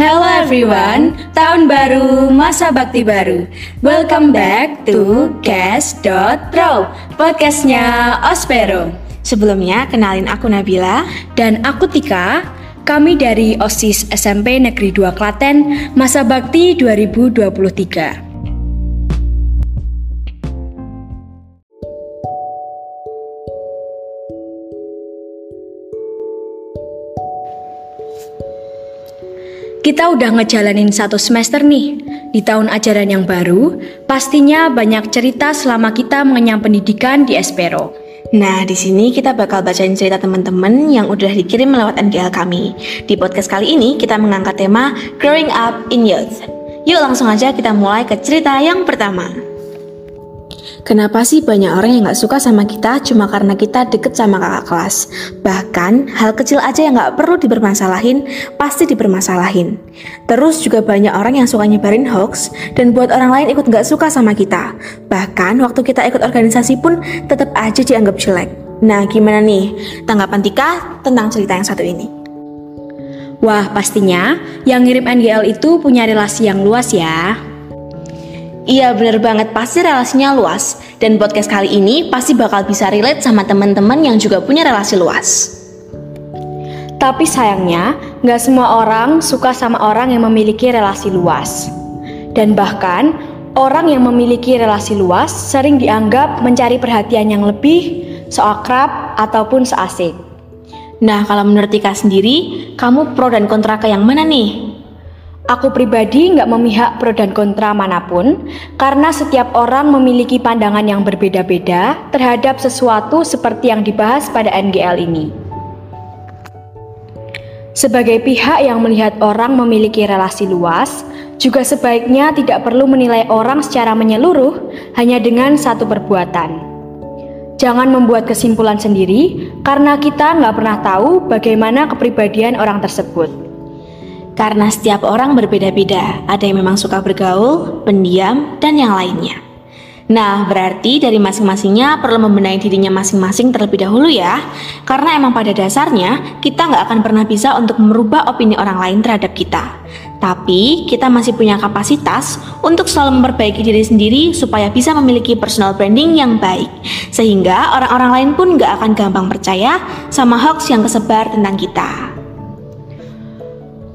Hello everyone, tahun baru, masa bakti baru. Welcome back to Cast.pro, podcastnya Ospero. Sebelumnya, kenalin aku Nabila Dan aku Tika, kami dari OSIS SMP Negeri 2 Klaten, masa bakti 2023. Kita udah ngejalanin satu semester nih. Di tahun ajaran yang baru, pastinya banyak cerita selama kita mengenyam pendidikan di Espero. Nah, di sini kita bakal bacain cerita teman-teman yang udah dikirim lewat NGL kami. Di podcast kali ini kita mengangkat tema Growing Up in Youth. Yuk langsung aja kita mulai ke cerita yang pertama. Kenapa sih banyak orang yang gak suka sama kita cuma karena kita deket sama kakak kelas? Bahkan hal kecil aja yang gak perlu dipermasalahin, pasti dipermasalahin. Terus juga banyak orang yang suka nyebarin hoax dan buat orang lain ikut gak suka sama kita. Bahkan waktu kita ikut organisasi pun tetap aja dianggap jelek. Nah gimana nih tanggapan Tika tentang cerita yang satu ini? Wah, pastinya yang ngirim NGL itu punya relasi yang luas ya. Iya bener banget, pasti relasinya luas. Dan podcast kali ini pasti bakal bisa relate sama teman-teman yang juga punya relasi luas. Tapi sayangnya, nggak semua orang suka sama orang yang memiliki relasi luas. Dan bahkan, orang yang memiliki relasi luas sering dianggap mencari perhatian yang lebih, seakrab, ataupun seasik. Nah, kalau menurut Tika sendiri, kamu pro dan kontra ke yang mana nih? Aku pribadi nggak memihak pro dan kontra mana pun, karena setiap orang memiliki pandangan yang berbeda-beda terhadap sesuatu seperti yang dibahas pada NGL ini. Sebagai pihak yang melihat orang memiliki relasi luas, juga sebaiknya tidak perlu menilai orang secara menyeluruh hanya dengan satu perbuatan. Jangan membuat kesimpulan sendiri, karena kita nggak pernah tahu bagaimana kepribadian orang tersebut. Karena setiap orang berbeda-beda, ada yang memang suka bergaul, pendiam, dan yang lainnya. Nah, berarti dari masing-masingnya perlu membenahi dirinya masing-masing terlebih dahulu ya. Karena emang pada dasarnya kita nggak akan pernah bisa untuk merubah opini orang lain terhadap kita. Tapi kita masih punya kapasitas untuk selalu memperbaiki diri sendiri supaya bisa memiliki personal branding yang baik. Sehingga orang-orang lain pun nggak akan gampang percaya sama hoax yang kesebar tentang kita.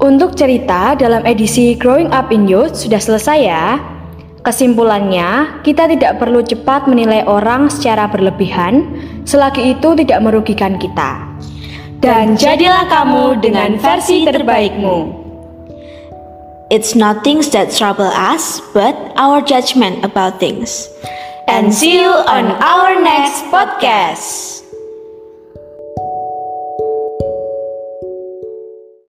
Untuk cerita dalam edisi Growing Up in Youth sudah selesai ya. Kesimpulannya, kita tidak perlu cepat menilai orang secara berlebihan selagi itu tidak merugikan kita. Dan jadilah kamu dengan versi terbaikmu. It's not things that trouble us, but our judgment about things. And see you on our next podcast.